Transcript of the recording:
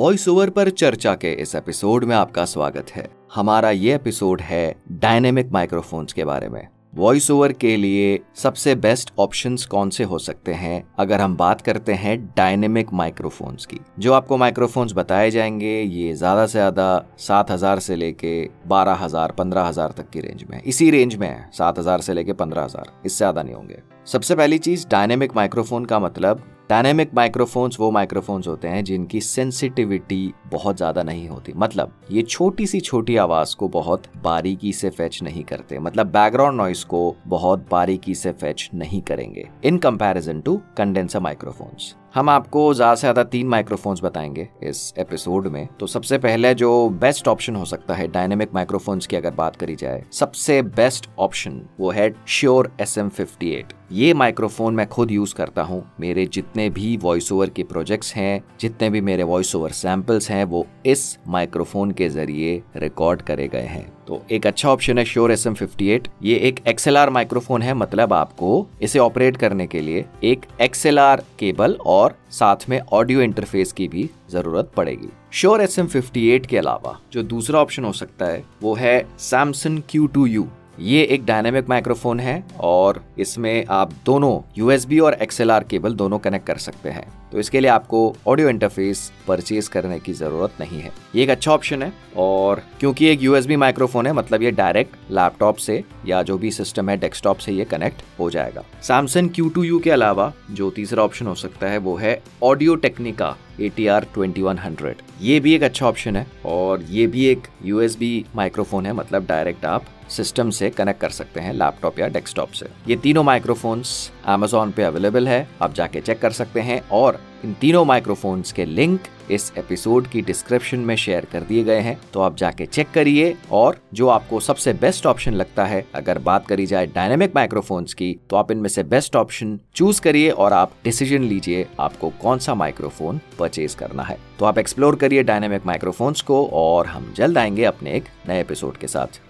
Voice over पर चर्चा के इस एपिसोड में आपका स्वागत है। हमारा ये एपिसोड है डायनेमिक माइक्रोफोन्स के बारे में। वॉइस ओवर के लिए सबसे बेस्ट ऑप्शंस कौन से हो सकते हैं? अगर हम बात करते हैं डायनेमिक माइक्रोफोन्स की, जो आपको माइक्रोफोन्स बताए जाएँगे ये ज़्यादा से ज़्यादा सात हज़ार से लेके बारह हज़ार, पंद्रह हज़ार तक की रेंज में इसी रेंज में है, सात हज़ार से लेके पंद्रह हज़ार, इससे ज़्यादा नहीं होंगे। सबसे पहली चीज़ डायनेमिक माइक्रोफोन का मतलब डायनेमिक माइक्रोफोन्स वो माइक्रोफोन्स होते हैं जिनकी सेंसिटिविटी बहुत ज़्यादा नहीं होती। मतलब ये छोटी सी छोटी आवाज़ को बहुत बारीकी से फेच नहीं करते। मतलब बैकग्राउंड नॉइस को बहुत बारीकी से फेच नहीं करेंगे। In comparison to condenser microphones हम आपको ज़्यादा से ज़्यादा तीन माइक्रोफोन्स बताएँगे इस एपिसोड में। तो सबसे पहले जो बेस्ट ऑप्शन हो सकता है डायनेमिक माइक्रोफोन्स की अगर बात करी जाए, सबसे बेस्ट ऑप्शन वो है Shure S M fifty eight ये माइक्रोफोन मैं खुद यूज़ करता हूँ। मेरे जितने भी वॉइस ओवर के प्रोजेक्ट्स हैं, जितने भी मेरे वॉइस ओवर सैम्पल्स हैं, वो इस माइक्रोफोन के ज़रिए रिकॉर्ड करे गए हैं। तो एक अच्छा ऑप्शन है श्योर एस एम ये एक एक्सएलआर माइक्रोफोन है मतलब आपको इसे ऑपरेट करने के लिए एक एक्सएलआर केबल और साथ में ऑडियो इंटरफेस की भी ज़रूरत पड़ेगी। श्योर एस एम के अलावा जो दूसरा ऑप्शन हो सकता है, वो है सैमसंग क्यू टू यू ये एक डायनेमिक माइक्रोफोन है और इसमें आप दोनों यूएसबी और एक्सएलआर केबल दोनों कनेक्ट कर सकते हैं। तो इसके लिए आपको ऑडियो इंटरफेस परचेज करने की ज़रूरत नहीं है। ये एक अच्छा ऑप्शन है और क्योंकि एक यूएसबी माइक्रोफोन है मतलब ये डायरेक्ट लैपटॉप से या जो भी सिस्टम है डेस्कटॉप से ये कनेक्ट हो जाएगा। सैमसंग क्यू के अलावा जो तीसरा ऑप्शन हो सकता है, वो है Audio Technica A T R twenty one hundred ये भी एक अच्छा ऑप्शन है और ये भी एक यूएसबी माइक्रोफोन है मतलब डायरेक्ट आप सिस्टम से कनेक्ट कर सकते हैं लैपटॉप या डेस्कटॉप से। ये तीनों माइक्रोफोन्स अमेजोन पे अवेलेबल है, आप जाके चेक कर सकते हैं और इन तीनों माइक्रोफोन्स के लिंक इस एपिसोड की डिस्क्रिप्शन में शेयर कर दिए गए हैं। तो आप जाके चेक करिए और जो आपको सबसे बेस्ट ऑप्शन लगता है, अगर बात करी जाए डायनेमिक माइक्रोफोन्स की तो आप इनमें से बेस्ट ऑप्शन चूज़ करिए और आप डिसीज़न लीजिए आपको कौन सा माइक्रोफोन परचेज करना है। तो आप एक्सप्लोर करिए डायनेमिक माइक्रोफोन्स को और हम जल्द आएँगे अपने एक नए एपिसोड के साथ।